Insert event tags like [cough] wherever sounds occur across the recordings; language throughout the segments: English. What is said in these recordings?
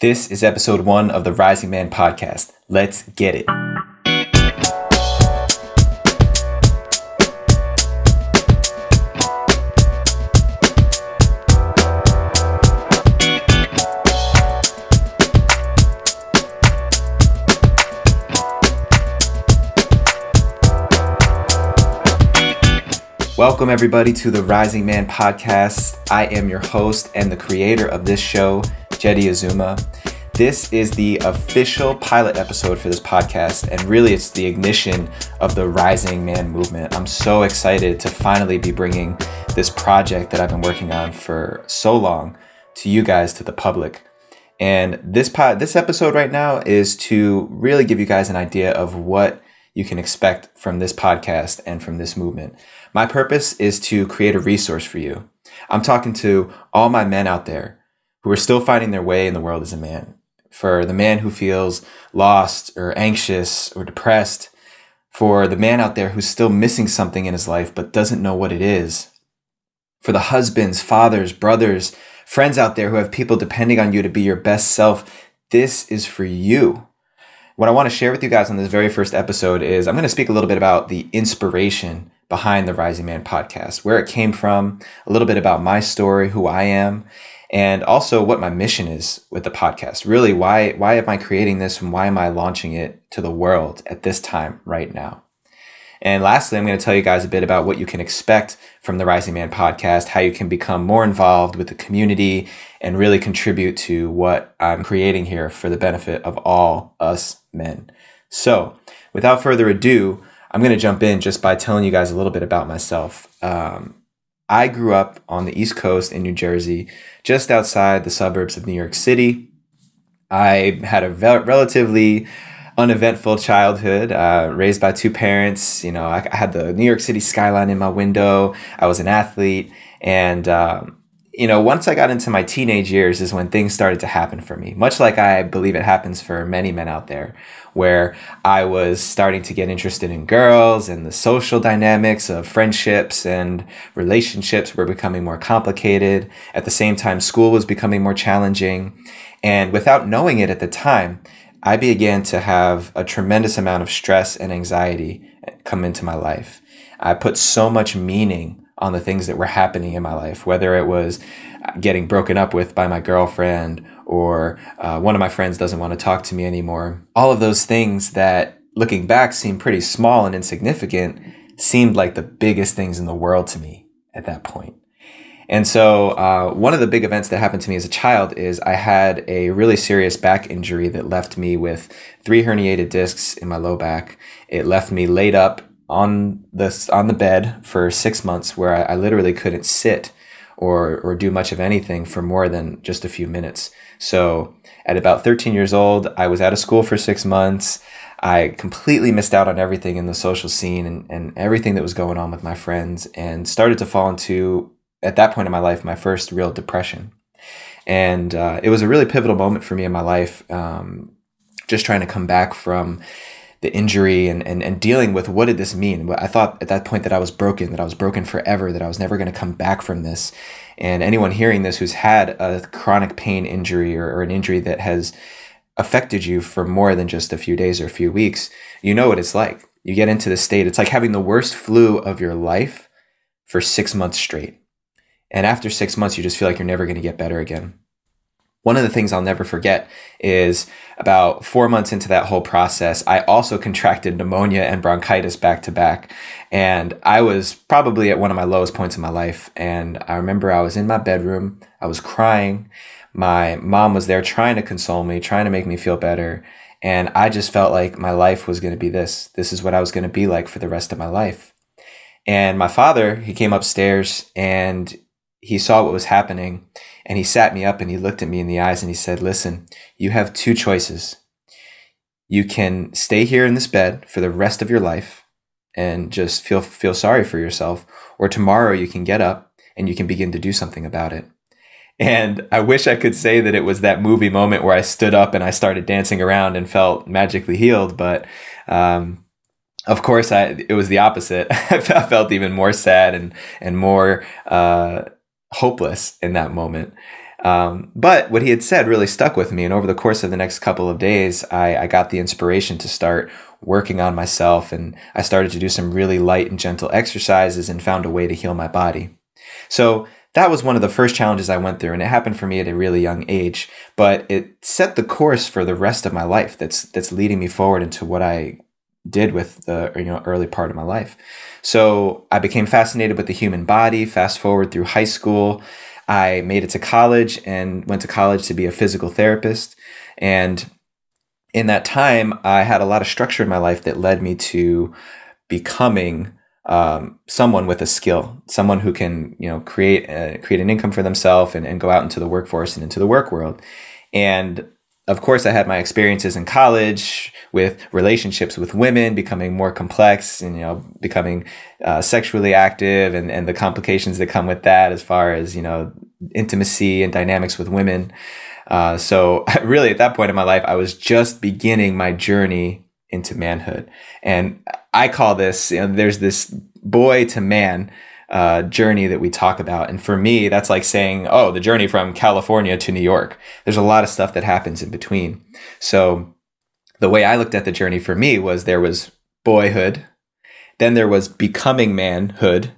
This is episode one of the Rising Man podcast. Let's get it. Welcome, everybody, to the Rising Man podcast. I am your host and the creator of this show, Jeddy Azuma. This is the official pilot episode for this podcast, and really it's the ignition of the Rising Man movement. I'm so excited to finally be bringing this project that I've been working on for so long to you guys, to the public. And this pod, this episode right now is to really give you guys an idea of what you can expect from this podcast and from this movement. My purpose is to create a resource for you. I'm talking to all my men out there who are still finding their way in the world as a man. For the man who feels lost or anxious or depressed. For the man out there who's still missing something in his life but doesn't know what it is. For the husbands, fathers, brothers, friends out there who have people depending on you to be your best self. This is for you. What I want to share with you guys on this very first episode is I'm going to speak a little bit about the inspiration behind the Rising Man podcast, where it came from, a little bit about my story, who I am, and also what my mission is with the podcast. Really, why why am I creating this and why am I launching it to the world at this time right now? And lastly, I'm going to tell you guys a bit about what you can expect from the Rising Man podcast, how you can become more involved with the community and really contribute to what I'm creating here for the benefit of all us men. So, without further ado, I'm going to jump in just by telling you guys a little bit about myself. Um, I grew up on the East Coast in New Jersey, just outside the suburbs of New York City. I had a ve- relatively uneventful childhood, uh, raised by two parents. You know, I, I, had the New York City skyline in my window. I was an athlete. And, um, you know, once I got into my teenage years is when things started to happen for me, much like I believe it happens for many men out there, where I was starting to get interested in girls and the social dynamics of friendships and relationships were becoming more complicated. At the same time, school was becoming more challenging. And without knowing it at the time, I began to have a tremendous amount of stress and anxiety come into my life. I put so much meaning on the things that were happening in my life, whether it was getting broken up with by my girlfriend or uh, one of my friends doesn't want to talk to me anymore. All of those things that looking back seem pretty small and insignificant seemed like the biggest things in the world to me at that point. And so, uh, one of the big events that happened to me as a child is I had a really serious back injury that left me with three herniated discs in my low back. It left me laid up on the on the bed for six months, where I, I literally couldn't sit or or do much of anything for more than just a few minutes. So, at about 13 years old, I was out of school for six months. I completely missed out on everything in the social scene and, and everything that was going on with my friends and started to fall into at that point in my life, my first real depression. And uh, it was a really pivotal moment for me in my life, um, just trying to come back from the injury and, and, and dealing with what did this mean? I thought at that point that I was broken, that I was broken forever, that I was never going to come back from this. And anyone hearing this who's had a chronic pain injury or, or an injury that has affected you for more than just a few days or a few weeks, you know what it's like. You get into the state, it's like having the worst flu of your life for six months straight and after six months, you just feel like you're never going to get better again. One of the things I'll never forget is about four months into that whole process, I also contracted pneumonia and bronchitis back to back. And I was probably at one of my lowest points in my life. And I remember I was in my bedroom, I was crying. My mom was there trying to console me, trying to make me feel better. And I just felt like my life was going to be this. This is what I was going to be like for the rest of my life. And my father, he came upstairs and he saw what was happening and he sat me up and he looked at me in the eyes and he said, Listen, you have two choices. You can stay here in this bed for the rest of your life and just feel feel sorry for yourself, or tomorrow you can get up and you can begin to do something about it. And I wish I could say that it was that movie moment where I stood up and I started dancing around and felt magically healed, but um, of course, I it was the opposite. [laughs] I felt even more sad and and more uh, hopeless in that moment. Um, but what he had said really stuck with me. And over the course of the next couple of days, I, I got the inspiration to start working on myself. And I started to do some really light and gentle exercises and found a way to heal my body. So that was one of the first challenges I went through, and it happened for me at a really young age. But it set the course for the rest of my life. That's that's leading me forward into what I did with the you know early part of my life. So I became fascinated with the human body. Fast forward through high school, I made it to college and went to college to be a physical therapist. And in that time, I had a lot of structure in my life that led me to becoming um, someone with a skill, someone who can you know create uh, create an income for themselves and, and go out into the workforce and into the work world. And of course, I had my experiences in college with relationships with women becoming more complex and, you know, becoming uh, sexually active and, and the complications that come with that as far as, you know, intimacy and dynamics with women. Uh, so, [laughs] really, at that point in my life, I was just beginning my journey into manhood. And I call this, you know, there's this boy to man uh, journey that we talk about. And for me, that's like saying, oh, the journey from California to New York. There's a lot of stuff that happens in between. So the way I looked at the journey for me was there was boyhood, then there was becoming manhood.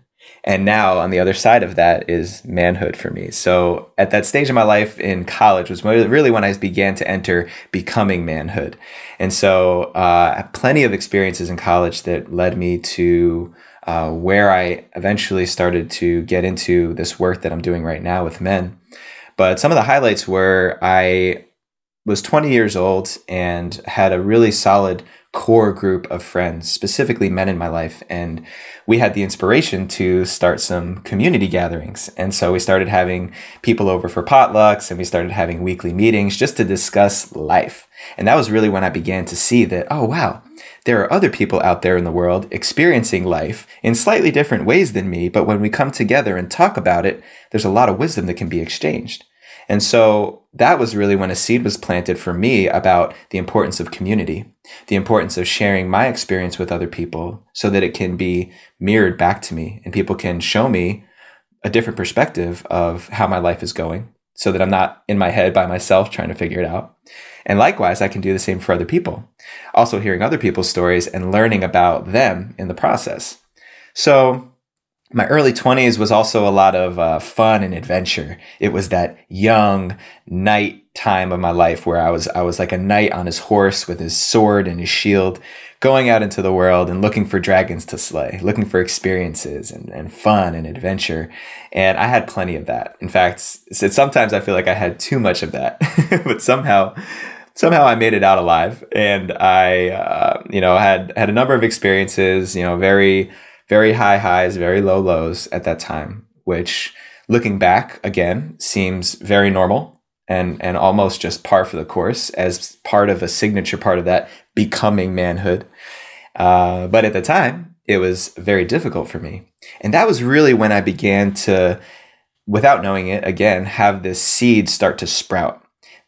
And now on the other side of that is manhood for me. So at that stage of my life in college was really when I began to enter becoming manhood. And so uh, plenty of experiences in college that led me to uh, where I eventually started to get into this work that I'm doing right now with men. But some of the highlights were I was 20 years old and had a really solid core group of friends, specifically men in my life. And we had the inspiration to start some community gatherings. And so we started having people over for potlucks and we started having weekly meetings just to discuss life. And that was really when I began to see that, oh, wow, there are other people out there in the world experiencing life in slightly different ways than me, but when we come together and talk about it, there's a lot of wisdom that can be exchanged. And so that was really when a seed was planted for me about the importance of community, the importance of sharing my experience with other people so that it can be mirrored back to me and people can show me a different perspective of how my life is going so that I'm not in my head by myself trying to figure it out. And likewise, I can do the same for other people. Also, hearing other people's stories and learning about them in the process. So, my early 20s was also a lot of uh, fun and adventure. It was that young knight time of my life where I was I was like a knight on his horse with his sword and his shield, going out into the world and looking for dragons to slay, looking for experiences and, and fun and adventure. And I had plenty of that. In fact, sometimes I feel like I had too much of that, [laughs] but somehow somehow I made it out alive, and I, uh, you know, had had a number of experiences. You know, very very high highs, very low lows at that time, which looking back again seems very normal and and almost just par for the course as part of a signature part of that becoming manhood. Uh, but at the time, it was very difficult for me, and that was really when I began to, without knowing it, again have this seed start to sprout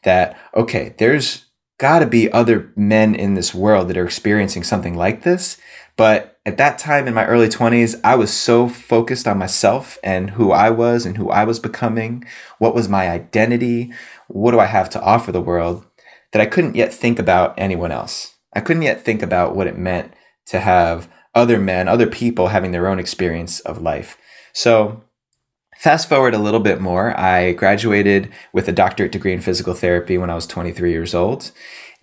that, okay, there's got to be other men in this world that are experiencing something like this. But at that time in my early 20s, I was so focused on myself and who I was and who I was becoming. What was my identity? What do I have to offer the world? That I couldn't yet think about anyone else. I couldn't yet think about what it meant to have other men, other people having their own experience of life. So Fast forward a little bit more, I graduated with a doctorate degree in physical therapy when I was 23 years old,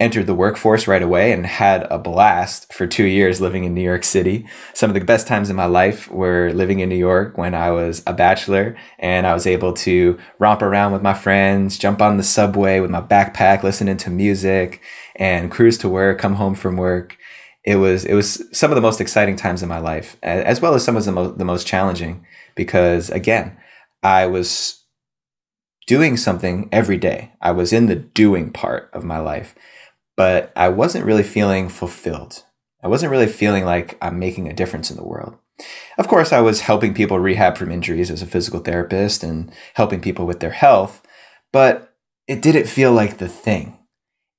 entered the workforce right away, and had a blast for two years living in New York City. Some of the best times in my life were living in New York when I was a bachelor and I was able to romp around with my friends, jump on the subway with my backpack, listening to music, and cruise to work, come home from work it was it was some of the most exciting times in my life, as well as some of the, mo- the most challenging. Because again, I was doing something every day. I was in the doing part of my life, but I wasn't really feeling fulfilled. I wasn't really feeling like I'm making a difference in the world. Of course, I was helping people rehab from injuries as a physical therapist and helping people with their health, but it didn't feel like the thing.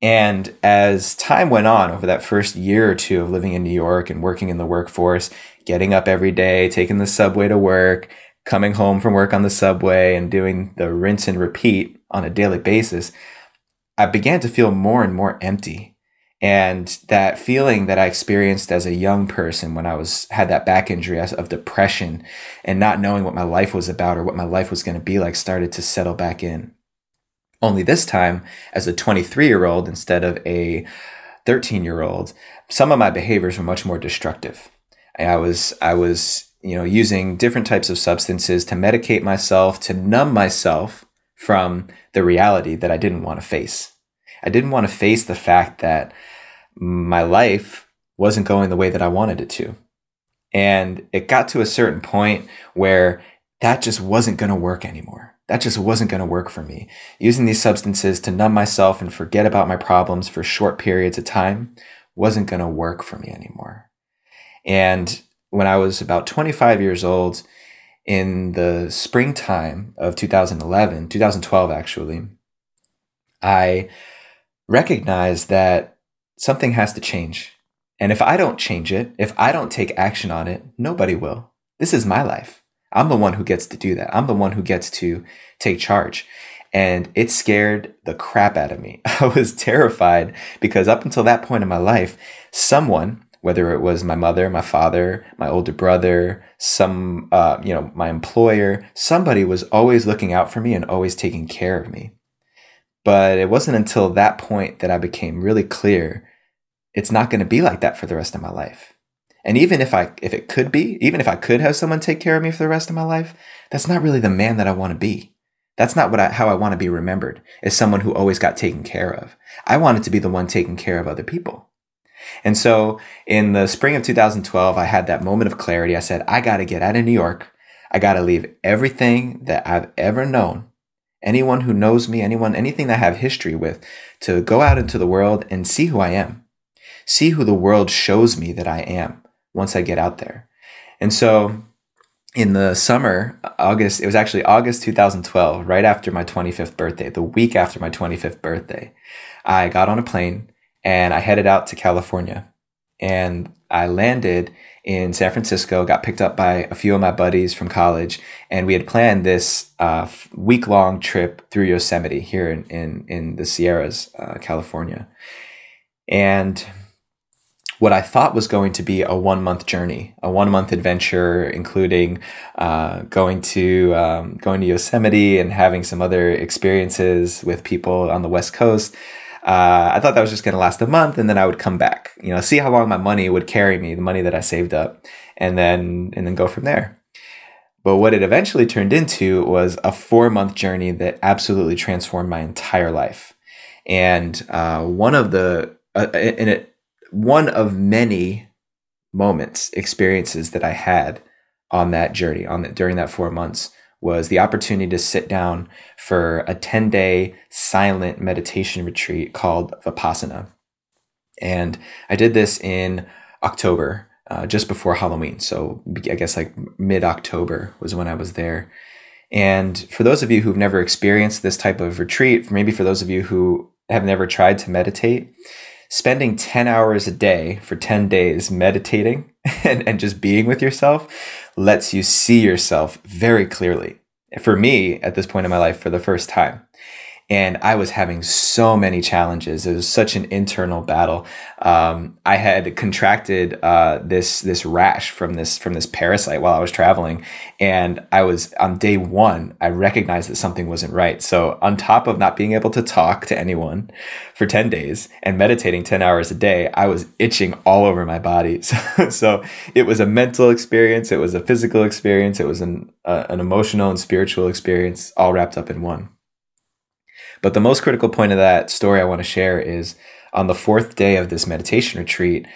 And as time went on over that first year or two of living in New York and working in the workforce, getting up every day, taking the subway to work, coming home from work on the subway and doing the rinse and repeat on a daily basis, I began to feel more and more empty. And that feeling that I experienced as a young person when I was had that back injury of depression and not knowing what my life was about or what my life was going to be like started to settle back in. Only this time as a 23 year old instead of a 13 year old, some of my behaviors were much more destructive. I was I was you know using different types of substances to medicate myself to numb myself from the reality that I didn't want to face. I didn't want to face the fact that my life wasn't going the way that I wanted it to. And it got to a certain point where that just wasn't going to work anymore. That just wasn't going to work for me. Using these substances to numb myself and forget about my problems for short periods of time wasn't going to work for me anymore. And when I was about 25 years old, in the springtime of 2011, 2012 actually, I recognized that something has to change. And if I don't change it, if I don't take action on it, nobody will. This is my life. I'm the one who gets to do that. I'm the one who gets to take charge. And it scared the crap out of me. [laughs] I was terrified because up until that point in my life, someone whether it was my mother, my father, my older brother, some, uh, you know, my employer, somebody was always looking out for me and always taking care of me. But it wasn't until that point that I became really clear it's not going to be like that for the rest of my life. And even if I if it could be, even if I could have someone take care of me for the rest of my life, that's not really the man that I want to be. That's not what I, how I want to be remembered as someone who always got taken care of. I wanted to be the one taking care of other people. And so in the spring of 2012, I had that moment of clarity. I said, I got to get out of New York. I got to leave everything that I've ever known, anyone who knows me, anyone, anything that I have history with, to go out into the world and see who I am, see who the world shows me that I am once I get out there. And so in the summer, August, it was actually August 2012, right after my 25th birthday, the week after my 25th birthday, I got on a plane and I headed out to California. And I landed in San Francisco, got picked up by a few of my buddies from college, and we had planned this uh, week long trip through Yosemite here in, in, in the Sierras, uh, California. And what I thought was going to be a one month journey, a one month adventure, including uh, going to um, going to Yosemite and having some other experiences with people on the West Coast uh, I thought that was just going to last a month and then I would come back, you know, see how long my money would carry me, the money that I saved up, and then and then go from there. But what it eventually turned into was a four month journey that absolutely transformed my entire life. And uh, one of the uh, in it, one of many moments, experiences that I had on that journey, on the, during that four months, was the opportunity to sit down for a 10 day silent meditation retreat called Vipassana. And I did this in October, uh, just before Halloween. So I guess like mid October was when I was there. And for those of you who've never experienced this type of retreat, maybe for those of you who have never tried to meditate, spending 10 hours a day for 10 days meditating [laughs] and, and just being with yourself lets you see yourself very clearly. For me, at this point in my life, for the first time and I was having so many challenges. It was such an internal battle. Um, I had contracted uh, this this rash from this from this parasite while I was traveling, and I was on day one. I recognized that something wasn't right. So on top of not being able to talk to anyone for ten days and meditating ten hours a day, I was itching all over my body. [laughs] So, so it was a mental experience. It was a physical experience. It was an uh, an emotional and spiritual experience all wrapped up in one. But the most critical point of that story I want to share is on the fourth day of this meditation retreat,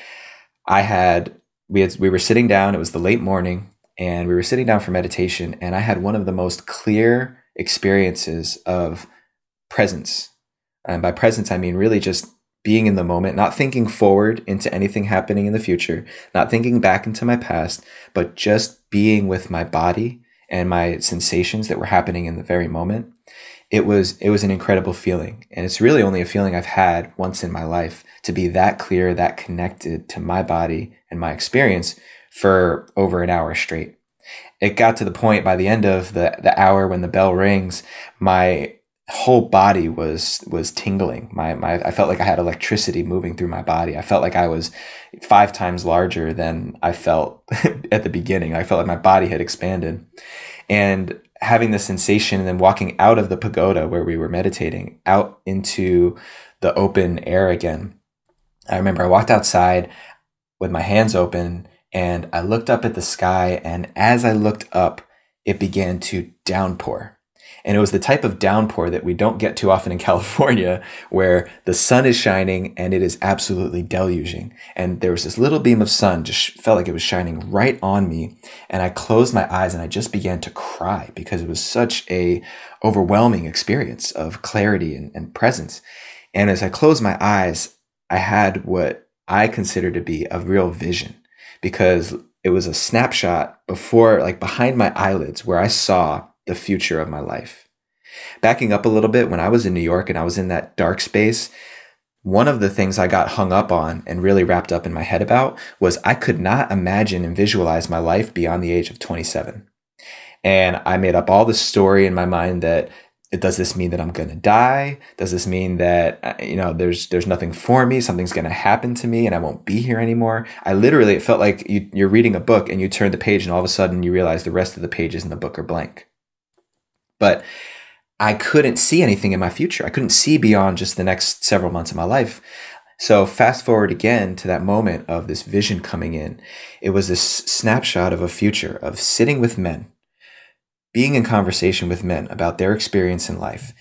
I had we had we were sitting down, it was the late morning, and we were sitting down for meditation, and I had one of the most clear experiences of presence. And by presence, I mean really just being in the moment, not thinking forward into anything happening in the future, not thinking back into my past, but just being with my body and my sensations that were happening in the very moment it was it was an incredible feeling and it's really only a feeling i've had once in my life to be that clear that connected to my body and my experience for over an hour straight it got to the point by the end of the, the hour when the bell rings, my whole body was was tingling. My my I felt like I had electricity moving through my body. I felt like I was five times larger than I felt [laughs] at the beginning. I felt like my body had expanded. And having the sensation and then walking out of the pagoda where we were meditating out into the open air again. I remember I walked outside with my hands open and I looked up at the sky and as I looked up it began to downpour and it was the type of downpour that we don't get too often in [laughs] California, where the sun is shining and it is absolutely deluging. And there was this little beam of sun, just felt like it was shining right on me. And I closed my eyes and I just began to cry because it was such a overwhelming experience of clarity and, and presence. And as I closed my eyes, I had what I consider to be a real vision because it was a snapshot before, like behind my eyelids, where I saw the future of my life. Backing up a little bit, when I was in New York and I was in that dark space, one of the things I got hung up on and really wrapped up in my head about was I could not imagine and visualize my life beyond the age of 27. And I made up all the story in my mind that does this mean that I'm going to die? Does this mean that uh, you know there's there's nothing for me? Something's going to happen to me and I won't be here anymore? I literally it felt like you, you're reading a book and you turn the page and all of a sudden you realize the rest of the pages in the book are blank but I couldn't see anything in my future. I couldn't see beyond just the next several months of my life. So fast forward again to that moment of this vision coming in. It was this snapshot of a future of sitting with men, being in conversation with men about their experience in life,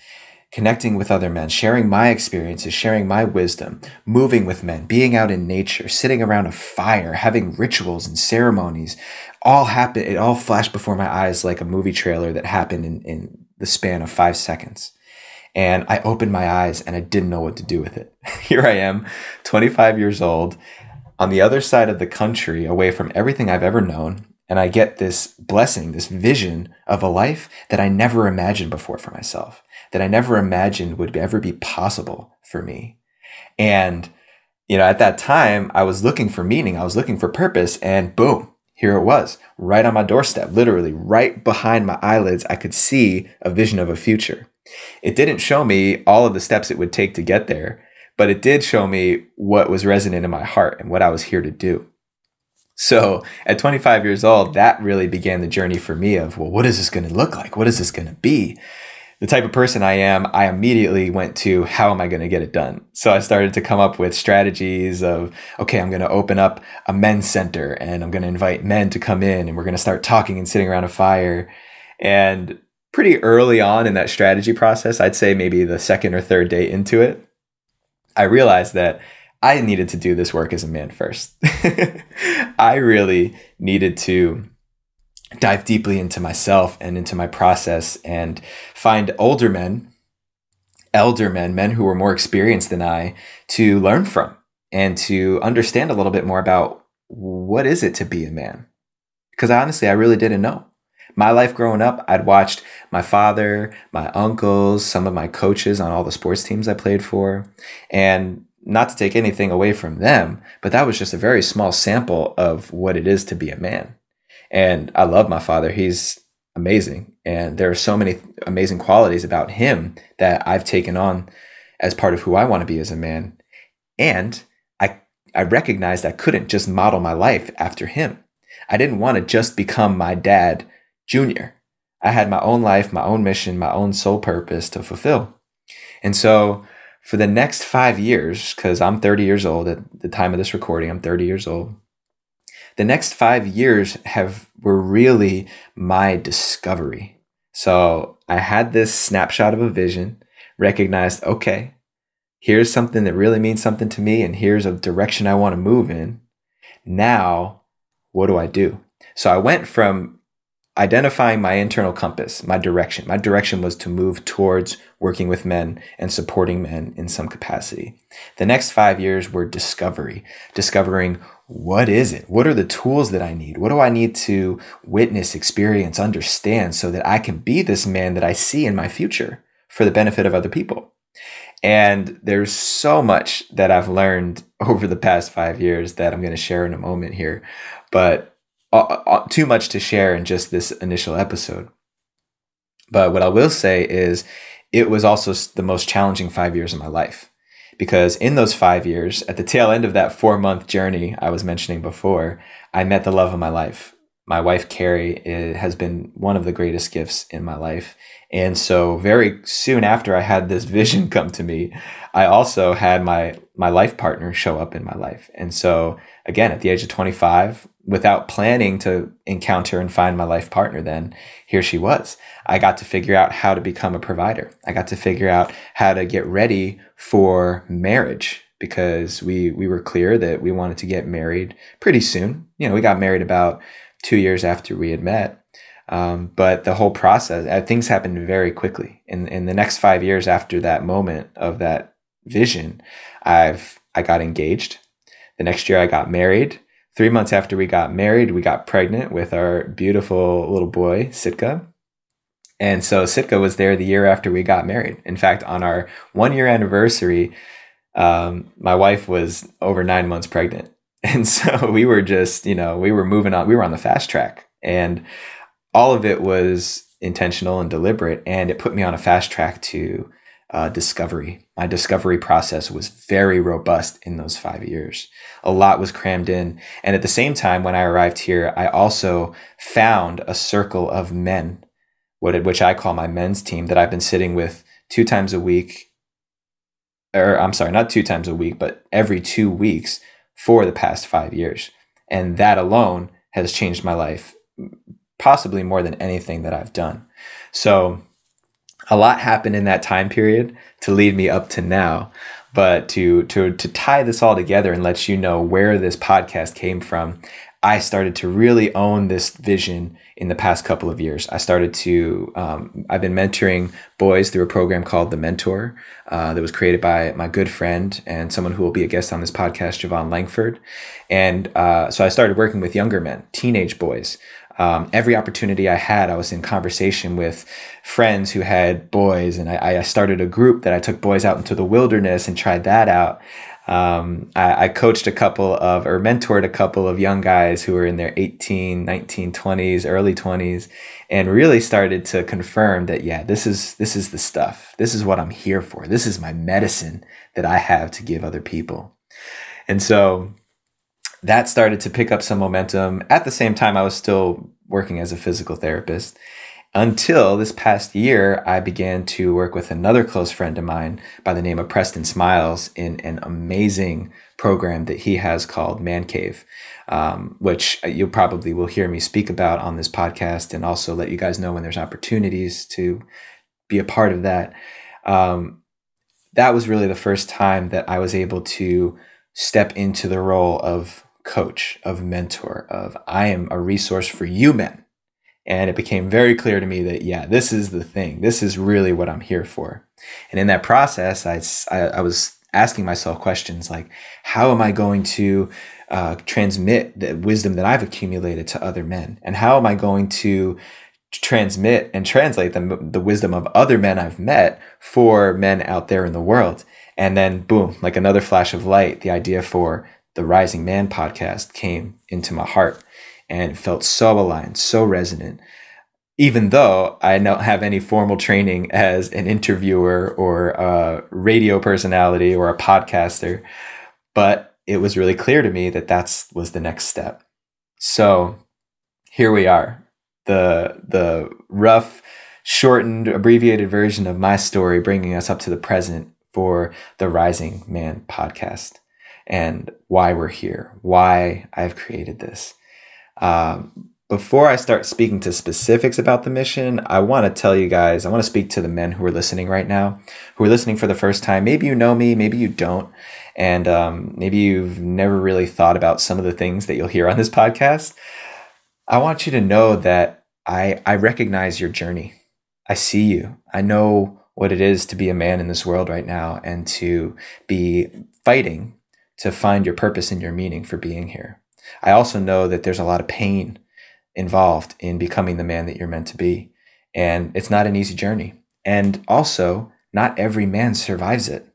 connecting with other men, sharing my experiences, sharing my wisdom, moving with men, being out in nature, sitting around a fire, having rituals and ceremonies, all happened. It all flashed before my eyes like a movie trailer that happened in, in the span of five seconds. And I opened my eyes and I didn't know what to do with it. [laughs] Here I am, 25 years old, on the other side of the country, away from everything I've ever known. And I get this blessing, this vision of a life that I never imagined before for myself, that I never imagined would ever be possible for me. And, you know, at that time, I was looking for meaning, I was looking for purpose, and boom, here it was, right on my doorstep, literally right behind my eyelids. I could see a vision of a future. It didn't show me all of the steps it would take to get there, but it did show me what was resonant in my heart and what I was here to do. So at 25 years old, that really began the journey for me of, well, what is this going to look like? What is this going to be? The type of person I am, I immediately went to how am I going to get it done? So I started to come up with strategies of, okay, I'm going to open up a men's center and I'm going to invite men to come in and we're going to start talking and sitting around a fire. And pretty early on in that strategy process, I'd say maybe the second or third day into it, I realized that I needed to do this work as a man first. [laughs] I really needed to dive deeply into myself and into my process and find older men, elder men, men who were more experienced than I to learn from and to understand a little bit more about what is it to be a man? Because honestly, I really didn't know. My life growing up, I'd watched my father, my uncles, some of my coaches on all the sports teams I played for. And not to take anything away from them, but that was just a very small sample of what it is to be a man. And I love my father. He's amazing. And there are so many amazing qualities about him that I've taken on as part of who I want to be as a man. And I, I recognized I couldn't just model my life after him. I didn't want to just become my dad, Junior. I had my own life, my own mission, my own sole purpose to fulfill. And so for the next five years, because I'm 30 years old at the time of this recording, I'm 30 years old the next five years have were really my discovery. So I had this snapshot of a vision, recognized, okay, here's something that really means something to me, and here's a direction I want to move in. Now, what do I do? So I went from identifying my internal compass, my direction. My direction was to move towards working with men and supporting men in some capacity. The next five years were discovery, discovering what is it? What are the tools that I need? What do I need to witness, experience, understand so that I can be this man that I see in my future for the benefit of other people? And there's so much that I've learned [laughs] over the past five years that I'm going to share in a moment here. But uh, uh, too much to share in just this initial episode. But what I will say is, it was also the most challenging five years of my life because in those five years, at the tail end of that four month journey I was mentioning before, I met the love of my life. My wife, Carrie, has been one of the greatest gifts in my life. And so, very soon after I had this [laughs] vision come to me, I also had my, my life partner show up in my life. And so, again, at the age of 25, without planning to encounter and find my life partner, then here she was. I got to figure out how to become a provider. I got to figure out how to get ready for marriage because we we were clear that we wanted to get married pretty soon. You know, we got married about two years after we had met. Um, but the whole process, uh, things happened very quickly. In in the next five years after that moment of that vision, I've I got engaged. The next year I got married. Three months after we got married, we got pregnant with our beautiful little boy, Sitka. And so Sitka was there the year after we got married. In fact, on our one year anniversary, um, my wife was over nine months pregnant. [laughs] And so we were just, you know, we were moving on, we were on the fast track. And all of it was intentional and deliberate. And it put me on a fast track to uh, discovery. My discovery process was very robust in those five years. A lot was crammed in. And at the same time, when I arrived here, I also found a circle of men, what, which I call my men's team, that I've been sitting with two times a week. Or I'm sorry, not two times a week, but every two weeks for the past five years. And that alone has changed my life, possibly more than anything that I've done. So, a lot happened in that time period to lead me up to now. But to to to tie this all together and let you know where this podcast came from, I started to really own this vision in the past couple of years. I started to, um, I've been mentoring boys through a program called The Mentor uh, that was created by my good friend and someone who will be a guest on this podcast, Javon Langford. And uh, so I started working with younger men, teenage boys, um, every opportunity I had, I was in conversation with friends who had boys, and I, I, started a group that I took boys out into the wilderness and tried that out. Um, I, I, coached a couple of, or mentored a couple of young guys who were in their 18, 19, 20s, early 20s, and really started to confirm that, yeah, this is, this is the stuff. This is what I'm here for. This is my medicine that I have to give other people. And so that started to pick up some momentum. At the same time, I was still working as a physical therapist until this past year, I began to work with another close friend of mine by the name of Preston Smiles in an amazing program that he has called Man Cave, um, which you probably will hear me speak about on this podcast and also let you guys know when there's opportunities to be a part of that. Um, that was really the first time that I was able to step into the role of coach, of mentor, of I am a resource for you men. And it became very clear to me that, yeah, this is the thing. This is really what I'm here for. And in that process, I, I, I was asking myself questions like, how am I going to uh, transmit the wisdom that I've accumulated to other men? And how am I going to transmit and translate the, the wisdom of other men I've met for men out there in the world? And then, boom, like another flash of light, the idea for the Rising Man podcast came into my heart and felt so aligned, so resonant. Even though I don't have any formal training as an interviewer or a radio personality or a podcaster, but it was really clear to me that that was the next step. So here we are, the the rough, shortened, abbreviated version of my story, bringing us up to the present for the Rising Man podcast and why we're here, why I've created this. Um, before I start speaking to specifics about the mission, I want to tell you guys, I want to speak to the men who are listening right now, who are listening for the first time. Maybe you know me, maybe you don't. And um, maybe you've never really thought about some of the things that you'll hear on this podcast. I want you to know that I, I recognize your journey. I see you. I know what it is to be a man in this world right now and to be fighting to find your purpose and your meaning for being here. I also know that there's a lot of pain involved in becoming the man that you're meant to be. And it's not an easy journey. And also, not every man survives it.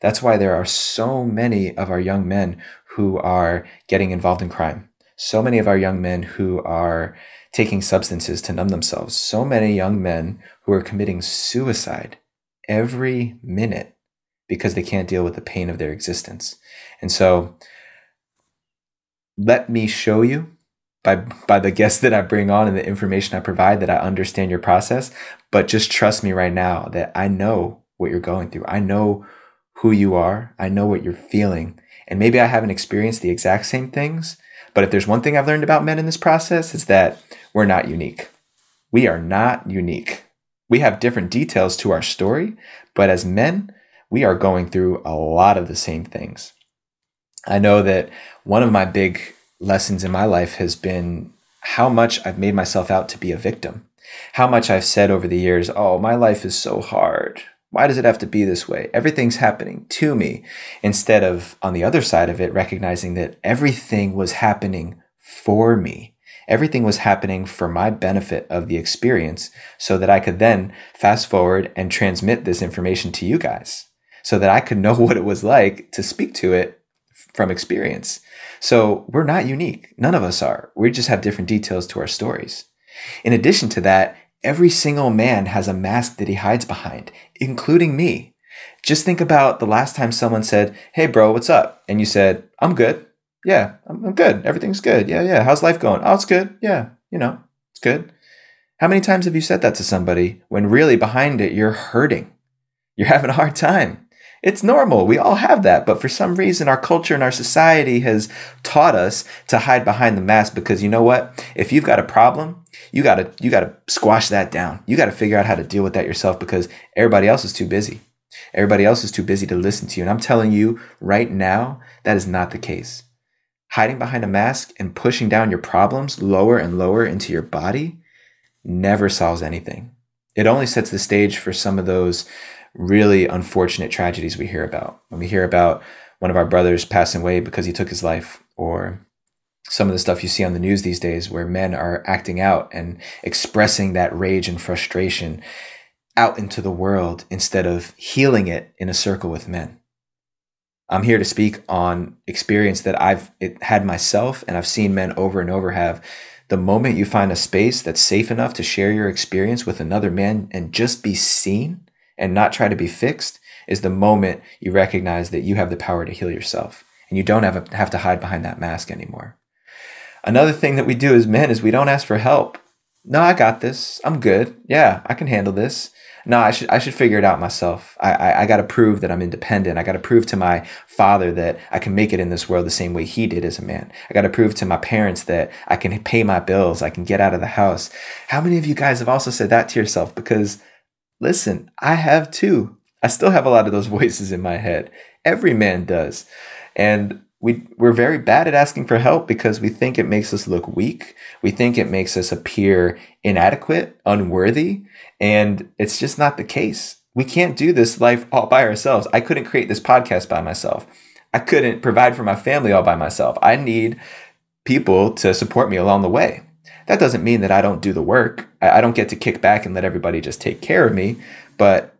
That's why there are so many of our young men who are getting involved in crime. so many of our young men who are taking substances to numb themselves, so many young men who are committing suicide every minute because they can't deal with the pain of their existence. And so, let me show you by by the guests that I bring on and the information I provide that I understand your process, but just trust me right now that I know what you're going through. I know who you are. I know what you're feeling. And maybe I haven't experienced the exact same things, but if there's one thing I've learned about men in this process, it's that we're not unique. We are not unique. We have different details to our story, but as men, we are going through a lot of the same things. I know that one of my big lessons in my life has been how much I've made myself out to be a victim. How much I've said over the years, oh, my life is so hard. Why does it have to be this way? Everything's happening to me. Instead of on the other side of it, recognizing that everything was happening for me. Everything was happening for my benefit of the experience so that I could then fast forward and transmit this information to you guys so that I could know [laughs] what it was like to speak to it from experience. So we're not unique. None of us are. We just have different details to our stories. In addition to that, Every single man has a mask that he hides behind, including me. Just think about the last time someone said, Hey, bro, what's up? And you said, I'm good. Yeah, I'm, good. Everything's good. Yeah, yeah. How's life going? Oh, it's good. Yeah, you know, it's good. How many times have you said that to somebody when really behind it, you're hurting? You're having a hard time. It's normal. We all have that. But for some reason, our culture and our society has taught us to hide behind the mask because you know what? If you've got a problem, you gotta you gotta squash that down. You gotta figure out how to deal with that yourself because everybody else is too busy. Everybody else is too busy to listen to you. And I'm telling you right now, that is not the case. Hiding behind a mask and pushing down your problems lower and lower into your body never solves anything. It only sets the stage for some of those really unfortunate tragedies we hear about. When we hear about one of our brothers passing away because he took his life, or some of the stuff you see on the news these days where men are acting out and expressing that rage and frustration out into the world instead of healing it in a circle with men. I'm here to speak on experience that I've had myself and I've seen men over and over have. The moment you find a space that's safe enough to share your experience with another man and just be seen, and not try to be fixed is the moment you recognize that you have the power to heal yourself and you don't have, have to hide behind that mask anymore. Another thing that we do as men is we don't ask for help. No, I got this. I'm good. Yeah, I can handle this. No, I should I should figure it out myself. I I, I got to prove that I'm independent. I got to prove to my father that I can make it in this world the same way he did as a man. I got to prove to my parents that I can pay my bills. I can get out of the house. How many of you guys have also said that to yourself? Because Listen, I have too. I still have a lot of those [laughs] voices in my head. Every man does. And we, we're very bad at asking for help because we think it makes us look weak. We think it makes us appear inadequate, unworthy. And it's just not the case. We can't do this life all by ourselves. I couldn't create this podcast by myself. I couldn't provide for my family all by myself. I need people to support me along the way. That doesn't mean that I don't do the work. I, don't get to kick back and let everybody just take care of me. But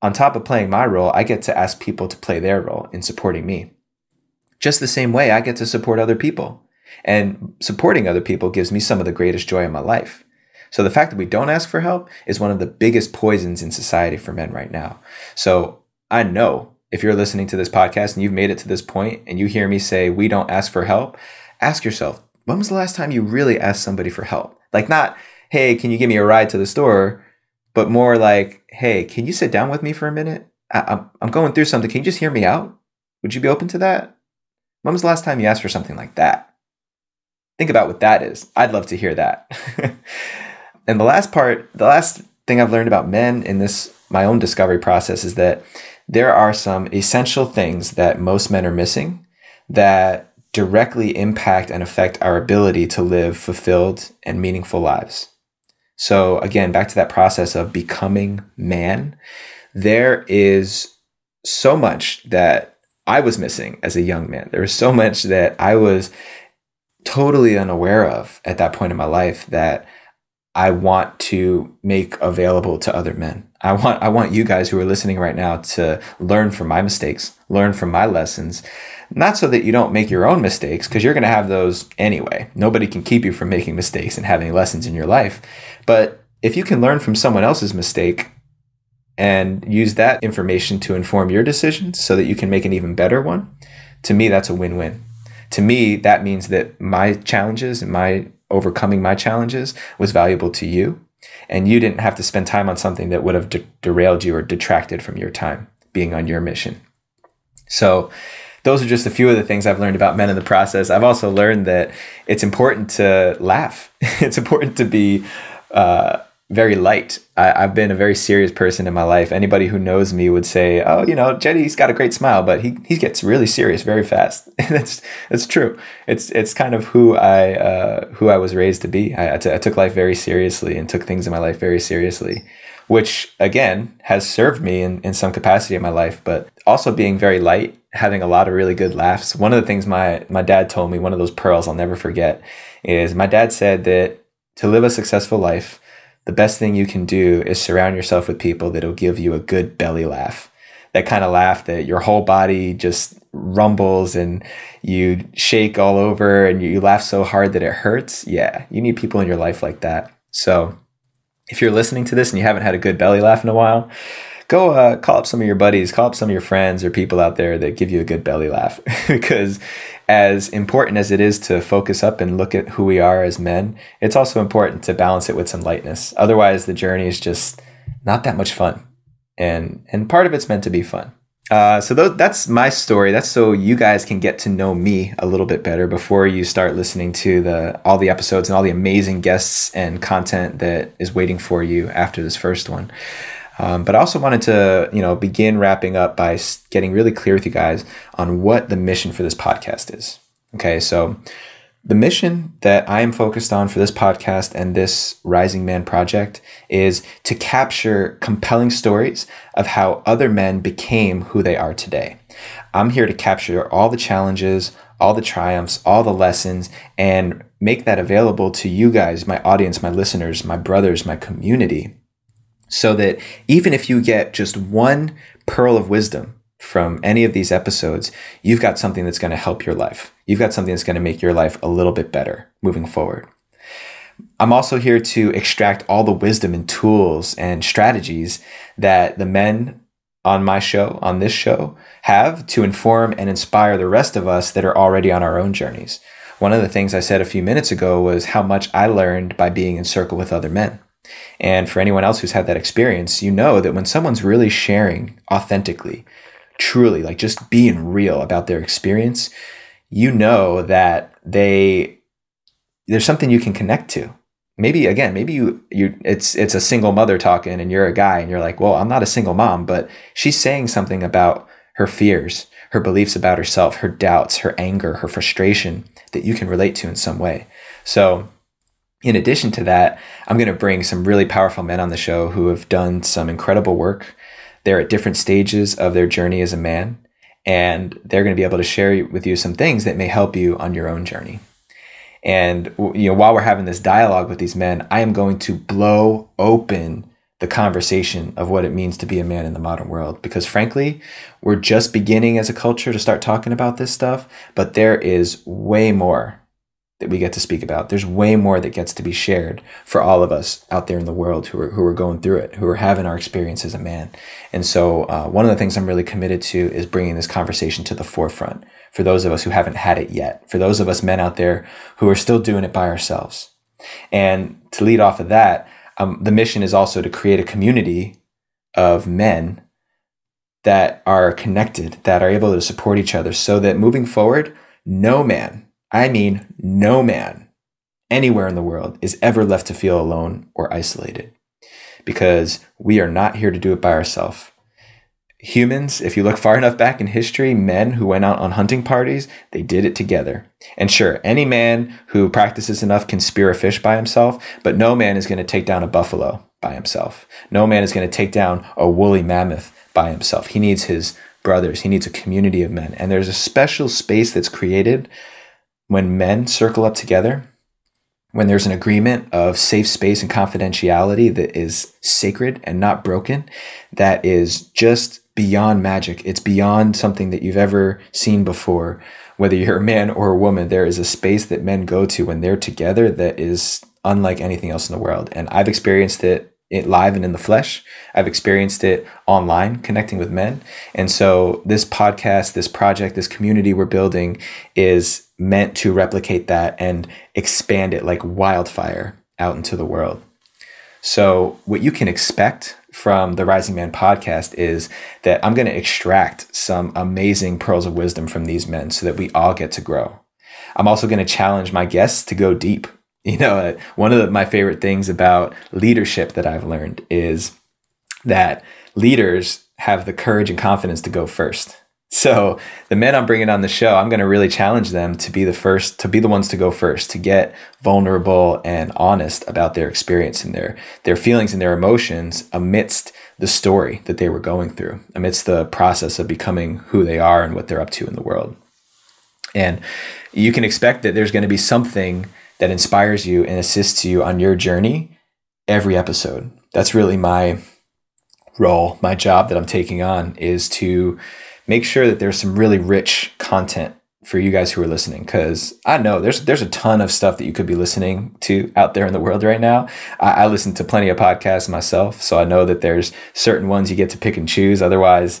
on top of playing my role, I get to ask people to play their role in supporting me. Just the same way I get to support other people. And supporting other people gives me some of the greatest joy in my life. So the fact that we don't ask for help is one of the biggest poisons in society for men right now. So I know if you're listening to this podcast and you've made it to this point and you hear me say we don't ask for help, ask yourself, when was the last time you really asked somebody for help? Like, not, hey, can you give me a ride to the store? But more like, hey, can you sit down with me for a minute? I- I'm, I'm going through something. Can you just hear me out? Would you be open to that? When was the last time you asked for something like that? Think about what that is. I'd love to hear that. [laughs] and the last part, the last thing I've learned about men in this, my own discovery process, is that there are some essential things that most men are missing that directly impact and affect our ability to live fulfilled and meaningful lives. So, again, back to that process of becoming man, there is so much that I was missing as a young man. There was so much that I was totally unaware of at that point in my life that I want to make available to other men. I want I want you guys who are listening right now to learn from my mistakes, learn from my lessons. Not so that you don't make your own mistakes because you're going to have those anyway. Nobody can keep you from making mistakes and having lessons in your life. But if you can learn from someone else's mistake and use that information to inform your decisions so that you can make an even better one, to me that's a win-win. To me that means that my challenges and my overcoming my challenges was valuable to you and you didn't have to spend time on something that would have de- derailed you or detracted from your time being on your mission. So, those are just a few of the things I've learned about men in the process. I've also learned that it's important to laugh. [laughs] it's important to be uh, very light. I, have been a very serious person in my life. Anybody who knows me would say, "Oh, you know, Jeddy's got a great smile, but he he gets really serious very fast." [laughs] That's that's true. It's it's kind of who I uh, who I was raised to be. I, I, t- I took life very seriously and took things in my life very seriously, which again has served me in in some capacity in my life. But also being very light, having a lot of really good laughs. One of the things my my dad told me, one of those pearls I'll never forget, is my dad said that to live a successful life the best thing you can do is surround yourself with people that'll give you a good belly laugh. That kind of laugh that your whole body just rumbles and you shake all over and you laugh so hard that it hurts. Yeah, you need people in your life like that. So if you're listening to this and you haven't had a good belly laugh in a while, go uh, call up some of your buddies, call up some of your friends or people out there that give you a good belly laugh. [laughs] because as important as it is to focus up and look at who we are as men, it's also important to balance it with some lightness. Otherwise, the journey is just not that much fun. And, and part of it's meant to be fun. Uh, so th- that's my story. That's so you guys can get to know me a little bit better before you start listening to the all the episodes and all the amazing guests and content that is waiting for you after this first one. Um, but I also wanted to, you know, begin wrapping up by getting really clear with you guys on what the mission for this podcast is. Okay, so the mission that I am focused on for this podcast and this Rising Man project is to capture compelling stories of how other men became who they are today. I'm here to capture all the challenges, all the triumphs, all the lessons, and make that available to you guys, my audience, my listeners, my brothers, my community, so that even if you get just one pearl of wisdom from any of these episodes, you've got something that's going to help your life. You've got something that's going to make your life a little bit better moving forward. I'm also here to extract all the wisdom and tools and strategies that the men on my show, on this show, have to inform and inspire the rest of us that are already on our own journeys. One of the things I said a few minutes ago was how much I learned by being in circle with other men. And for anyone else who's had that experience, you know that when someone's really sharing authentically, truly, like just being real about their experience, you know that they there's something you can connect to. Maybe again, maybe you you it's it's a single mother talking and you're a guy and you're like, "Well, I'm not a single mom, but she's saying something about her fears, her beliefs about herself, her doubts, her anger, her frustration that you can relate to in some way." So, in addition to that, I'm going to bring some really powerful men on the show who have done some incredible work. They're at different stages of their journey as a man, and they're going to be able to share with you some things that may help you on your own journey. And you know, while we're having this dialogue with these men, I am going to blow open the conversation of what it means to be a man in the modern world because frankly, we're just beginning as a culture to start talking about this stuff, but there is way more that we get to speak about. There's way more that gets to be shared for all of us out there in the world who are, who are going through it, who are having our experience as a man. And so, uh, one of the things I'm really committed to is bringing this conversation to the forefront for those of us who haven't had it yet, for those of us men out there who are still doing it by ourselves. And to lead off of that, um, the mission is also to create a community of men that are connected, that are able to support each other so that moving forward, no man I mean, no man anywhere in the world is ever left to feel alone or isolated because we are not here to do it by ourselves. Humans, if you look far enough back in history, men who went out on hunting parties, they did it together. And sure, any man who practices enough can spear a fish by himself, but no man is going to take down a buffalo by himself. No man is going to take down a woolly mammoth by himself. He needs his brothers, he needs a community of men. And there's a special space that's created when men circle up together when there's an agreement of safe space and confidentiality that is sacred and not broken, that is just beyond magic. It's beyond something that you've ever seen before. Whether you're a man or a woman, there is a space that men go to when they're together that is unlike anything else in the world. And I've experienced it it live and in the flesh. I've experienced it online, connecting with men. And so this podcast, this project, this community we're building is meant to replicate that and expand it like wildfire out into the world. So, what you can expect from the Rising Man podcast is that I'm going to extract some amazing pearls of wisdom from these men so that we all get to grow. I'm also going to challenge my guests to go deep. You know, uh, one of the, my favorite things about leadership that I've learned is that leaders have the courage and confidence to go first. So the men I'm bringing on the show, I'm going to really challenge them to be the first, to be the ones to go first, to get vulnerable and honest about their experience and their their feelings and their emotions amidst the story that they were going through, amidst the process of becoming who they are and what they're up to in the world. And you can expect that there's going to be something that inspires you and assists you on your journey every episode. That's really my role, my job that I'm taking on is to make sure that there's some really rich content for you guys who are listening because I know there's there's a ton of stuff that you could be listening to out there in the world right now. I, I, listen to plenty of podcasts myself, so I know that there's certain ones you get to pick and choose. Otherwise,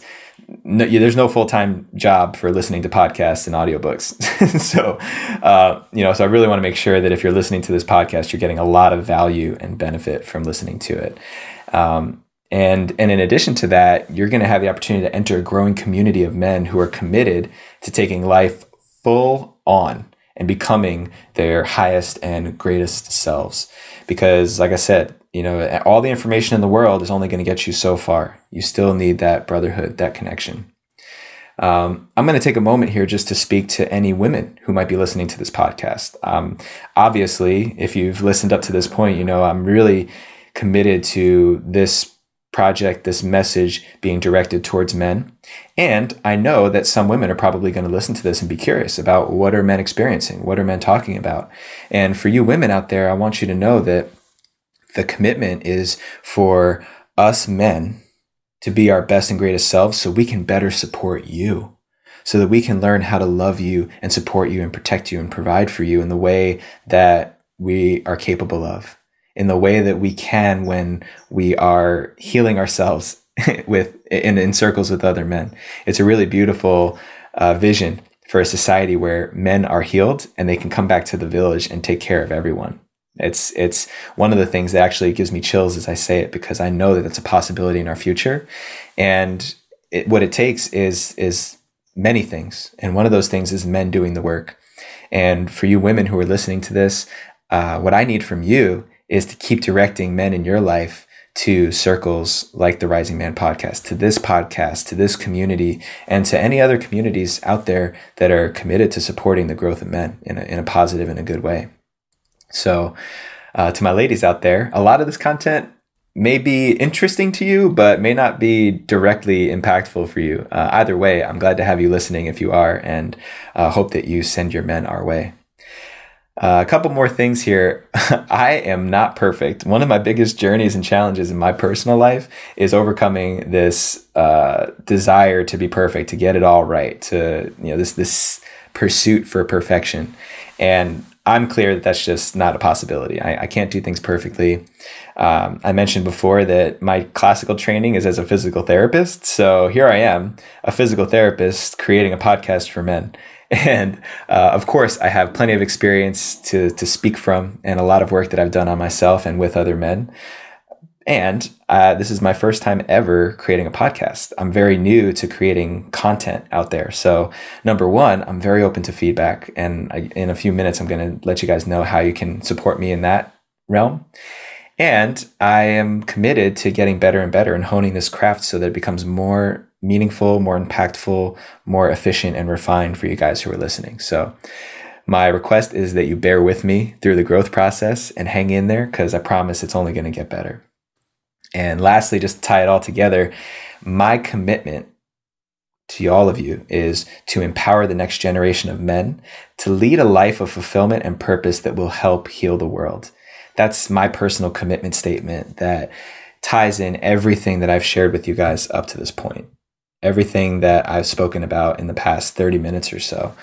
no, there's no full time job for listening to podcasts and audiobooks. [laughs] so, uh, you know, so I really want to make sure that if you're listening to this podcast, you're getting a lot of value and benefit from listening to it. Um, and, and in addition to that, you're going to have the opportunity to enter a growing community of men who are committed to taking life full on and becoming their highest and greatest selves. Because, like I said, you know, all the information in the world is only going to get you so far. You still need that brotherhood, that connection. Um, I'm going to take a moment here just to speak to any women who might be listening to this podcast. Um, obviously, if you've listened up to this point, you know I'm really committed to this project, this message being directed towards men. And I know that some women are probably going to listen to this and be curious about what are men experiencing? What are men talking about? And for you women out there, I want you to know that the commitment is for us men to be our best and greatest selves so we can better support you. So that we can learn how to love you and support you and protect you and provide for you in the way that we are capable of in the way that we can when we are healing ourselves [laughs] with in, in circles with other men. It's a really beautiful uh, vision for a society where men are healed and they can come back to the village and take care of everyone. It's it's one of the things that actually gives me chills as I say it because I know that that's a possibility in our future, and it, what it takes is is many things, and one of those things is men doing the work. And for you women who are listening to this, uh, what I need from you is to keep directing men in your life to circles like the Rising Man podcast, to this podcast, to this community, and to any other communities out there that are committed to supporting the growth of men in a, in a positive and a good way. So, uh, to my ladies out there, a lot of this content may be interesting to you, but may not be directly impactful for you. Uh, either way, I'm glad to have you listening if you are, and uh, hope that you send your men our way. Uh, a couple more things here. [laughs] I am not perfect. One of my biggest journeys and challenges in my personal life is overcoming this uh, desire to be perfect, to get it all right, to you know this this pursuit for perfection. And I'm clear that that's just not a possibility. I, I can't do things perfectly. Um, I mentioned before that my classical training is as a physical therapist. So here I am, a physical therapist, creating a podcast for men. [laughs] And uh, of course, I have plenty of experience to, to speak from and a lot of work that I've done on myself and with other men. And uh, this is my first time ever creating a podcast. I'm very new to creating content out there. So, number one, I'm very open to feedback. And I, in a few minutes, I'm going to let you guys know how you can support me in that realm. And I am committed to getting better and better and honing this craft so that it becomes more meaningful, more impactful, more efficient, and refined for you guys who are listening. So, my request is that you bear with me through the growth process and hang in there because I promise it's only going to get better. And lastly, just tie it all together, my commitment to all of you is to empower the next generation of men to lead a life of fulfillment and purpose that will help heal the world. That's my personal commitment statement that ties in everything that I've shared with you guys up to this point. Everything that I've spoken about in the past 30 minutes or so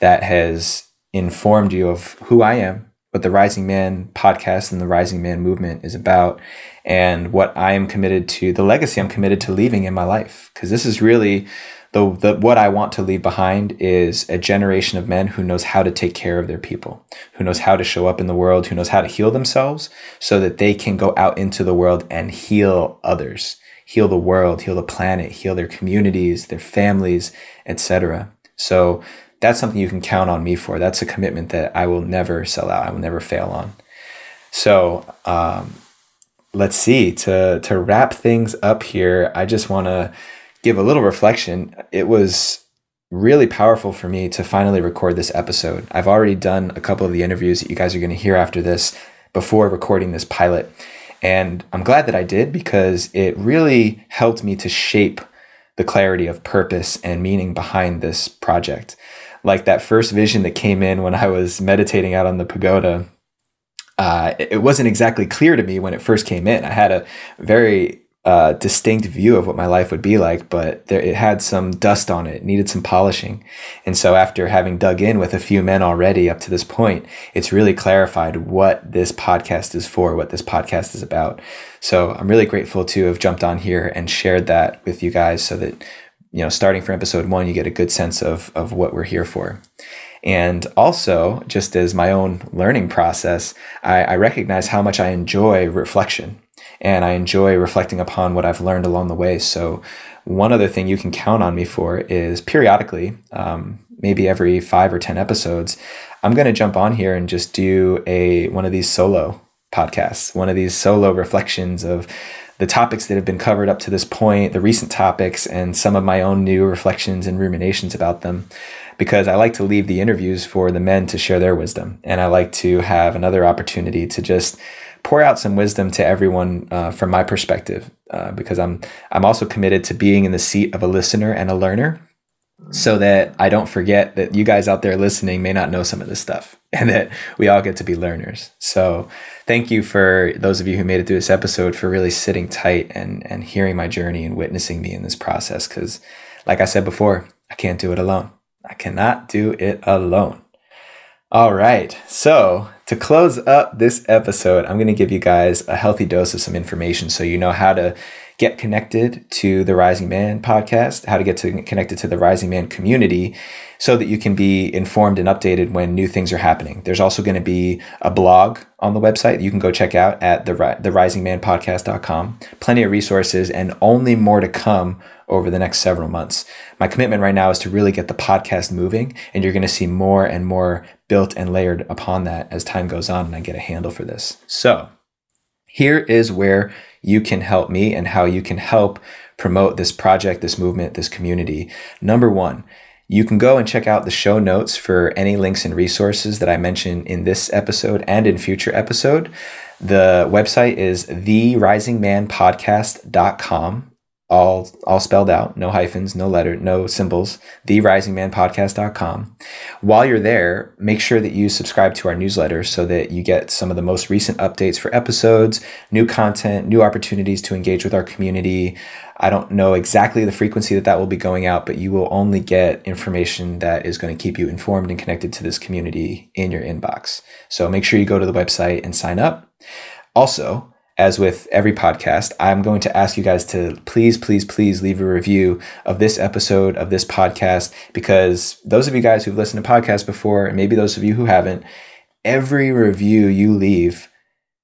that has informed you of who I am, what the Rising Man podcast and the Rising Man movement is about, and what I am committed to, the legacy I'm committed to leaving in my life. Because this is really the, the what I want to leave behind is a generation of men who knows how to take care of their people, who knows how to show up in the world, who knows how to heal themselves so that they can go out into the world and heal others, heal the world, heal the planet, heal their communities, their families, etc. So that's something you can count on me for. That's a commitment that I will never sell out. I will never fail on. So um, let's see. To to wrap things up here, I just want to give a little reflection, it was really powerful for me to finally record this episode. I've already done a couple of the interviews that you guys are going to hear after this before recording this pilot. And I'm glad that I did because it really helped me to shape the clarity of purpose and meaning behind this project. Like that first vision that came in when I was meditating out on the pagoda, uh, it wasn't exactly clear to me when it first came in. I had a very uh, distinct view of what my life would be like, but there, it had some dust on it, needed some polishing. And so, after having dug in with a few men already up to this point, it's really clarified what this podcast is for, what this podcast is about. So, I'm really grateful to have jumped on here and shared that with you guys so that, you know, starting from episode one, you get a good sense of, of what we're here for. And also, just as my own learning process, I, I recognize how much I enjoy reflection and I enjoy reflecting upon what I've learned along the way. So, one other thing you can count on me for is periodically, um, maybe every five or 10 episodes, I'm going to jump on here and just do a one of these solo podcasts, one of these solo reflections of the topics that have been covered up to this point, the recent topics, and some of my own new reflections and ruminations about them. Because I like to leave the interviews for the men to share their wisdom. And I like to have another opportunity to just pour out some wisdom to everyone uh, from my perspective, uh, because I'm I'm also committed to being in the seat of a listener and a learner, so that I don't forget that you guys out there listening may not know some of this stuff, [laughs] and that we all get to be learners. So thank you for those of you who made it through this episode for really sitting tight and and hearing my journey and witnessing me in this process. Because, like I said before, I can't do it alone. I cannot do it alone. All right. So to close up this episode, I'm going to give you guys a healthy dose of some information so you know how to get connected to the Rising Man podcast, how to get to, connected to the Rising Man community so that you can be informed and updated when new things are happening. There's also going to be a blog on the website you can go check out at the, the risingmanpodcast.com. Plenty of resources and only more to come over the next several months. My commitment right now is to really get the podcast moving, and you're going to see more and more built and layered upon that as time goes on and I get a handle for this. So, here is where you can help me and how you can help promote this project, this movement, this community. Number one, you can go and check out the show notes for any links and resources that I mention in this episode and in future episode. The website is therisingmanpodcast.com all all spelled out, no hyphens, no letter, no symbols, therisingmanpodcast.com. While you're there, make sure that you subscribe to our newsletter so that you get some of the most recent updates for episodes, new content, new opportunities to engage with our community. I don't know exactly the frequency that that will be going out, but you will only get information that is going to keep you informed and connected to this community in your inbox. So make sure you go to the website and sign up. Also, as with every podcast, I'm going to ask you guys to please, please, please leave a review of this episode of this podcast because those of you guys who've listened to podcasts before, and maybe those of you who haven't, every review you leave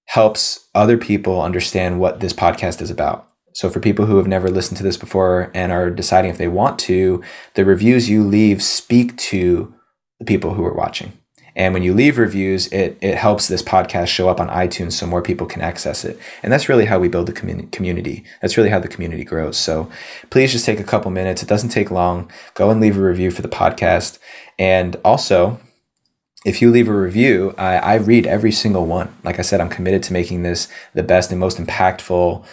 helps other people understand what this podcast is about. So, for people who have never listened to this before and are deciding if they want to, the reviews you leave speak to the people who are watching. And when you leave reviews, it, it helps this podcast show up on iTunes so more people can access it. And that's really how we build the community. That's really how the community grows. So please just take a couple minutes. It doesn't take long. Go and leave a review for the podcast. And also, if you leave a review, I, I read every single one. Like I said, I'm committed to making this the best and most impactful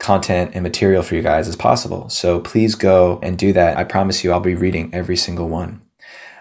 content and material for you guys as possible. So please go and do that. I promise you, I'll be reading every single one.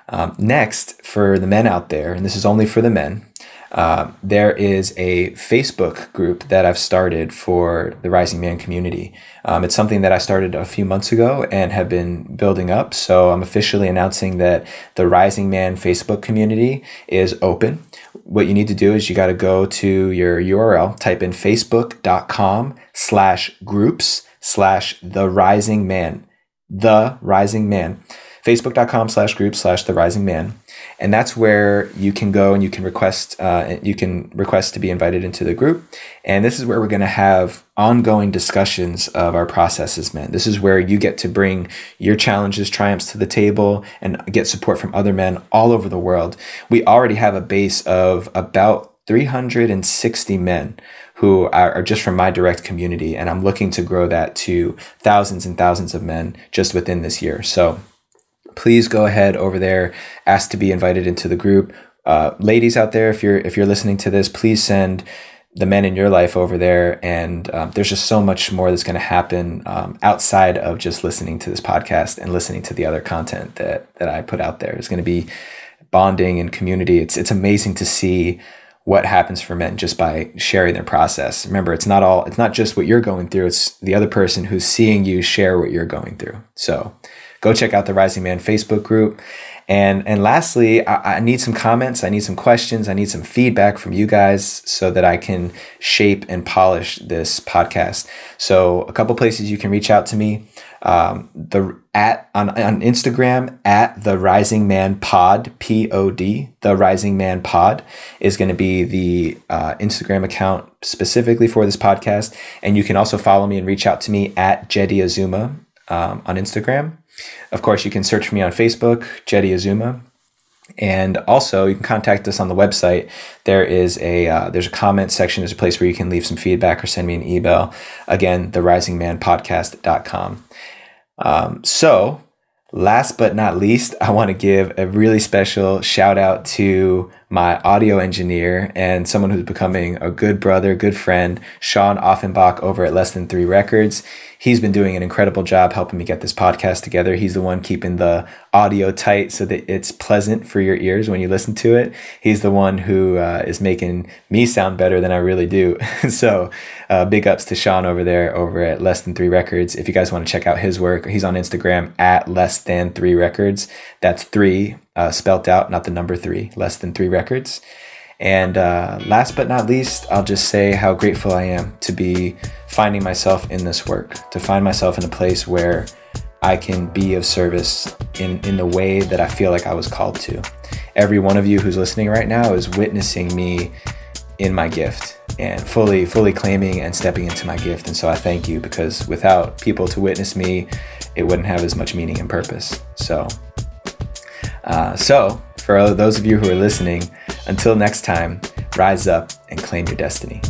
Um, next, for the men out there, and this is only for the men, uh, there is a Facebook group that I've started for the Rising Man community. Um, it's something that I started a few months ago and have been building up. So I'm officially announcing that the Rising Man Facebook community is open. What you need to do is you got to go to your URL, type in facebook.com slash groups slash the rising man, the rising man facebook.com slash group slash the rising man. And that's where you can go and you can request uh, you can request to be invited into the group. And this is where we're going to have ongoing discussions of our processes men this is where you get to bring your challenges triumphs to the table and get support from other men all over the world. We already have a base of about 360 men who are, are, just from my direct community. And i'm looking to grow that to thousands and thousands of men just within this year. So please go ahead over there, ask to be invited into the group. Uh, ladies out there, if you're if you're listening to this, please send the men in your life over there. And um, there's just so much more that's going to happen um, outside of just listening to this podcast and listening to the other content that that I put out there. It's going to be bonding and community. It's it's amazing to see what happens for men just by sharing their process. Remember, it's not all it's not just what you're going through, it's the other person who's seeing you share what you're going through. So go check out the Rising Man Facebook group. And and lastly, I, I, need some comments. I need some questions. I need some feedback from you guys so that I can shape and polish this podcast. So a couple places you can reach out to me. Um, the at on, on Instagram at the Rising Man Pod P O D the Rising Man Pod is going to be the uh, Instagram account specifically for this podcast, and you can also follow me and reach out to me at Jeddy Azuma um, on Instagram. Of course, you can search for me on Facebook, Jeddy Azuma. And also, you can contact us on the website. There is a uh, there's a comment section. There's a place where you can leave some feedback or send me an email. Again, the risingmanpodcast.com. Um, so, last but not least, I want to give a really special shout out to my audio engineer and someone who's becoming a good brother, good friend, Sean Offenbach over at Less Than Three Records he's been doing an incredible job helping me get this podcast together. He's the one keeping the audio tight so that it's pleasant for your ears when you listen to it. He's the one who uh, is making me sound better than I really do. [laughs] so, uh, big ups to Sean over there over at Less Than Three Records. If you guys want to check out his work, he's on Instagram at Less Than Three Records. That's three uh, spelt out, not the number three, Less Than Three Records. And uh, last but not least, I'll just say how grateful I am to be finding myself in this work, to find myself in a place where I can be of service in, in the way that I feel like I was called to. Every one of you who's listening right now is witnessing me in my gift and fully fully claiming and stepping into my gift and so I thank you because without people to witness me it wouldn't have as much meaning and purpose so uh, so for those of you who are listening until next time, rise up and claim your destiny.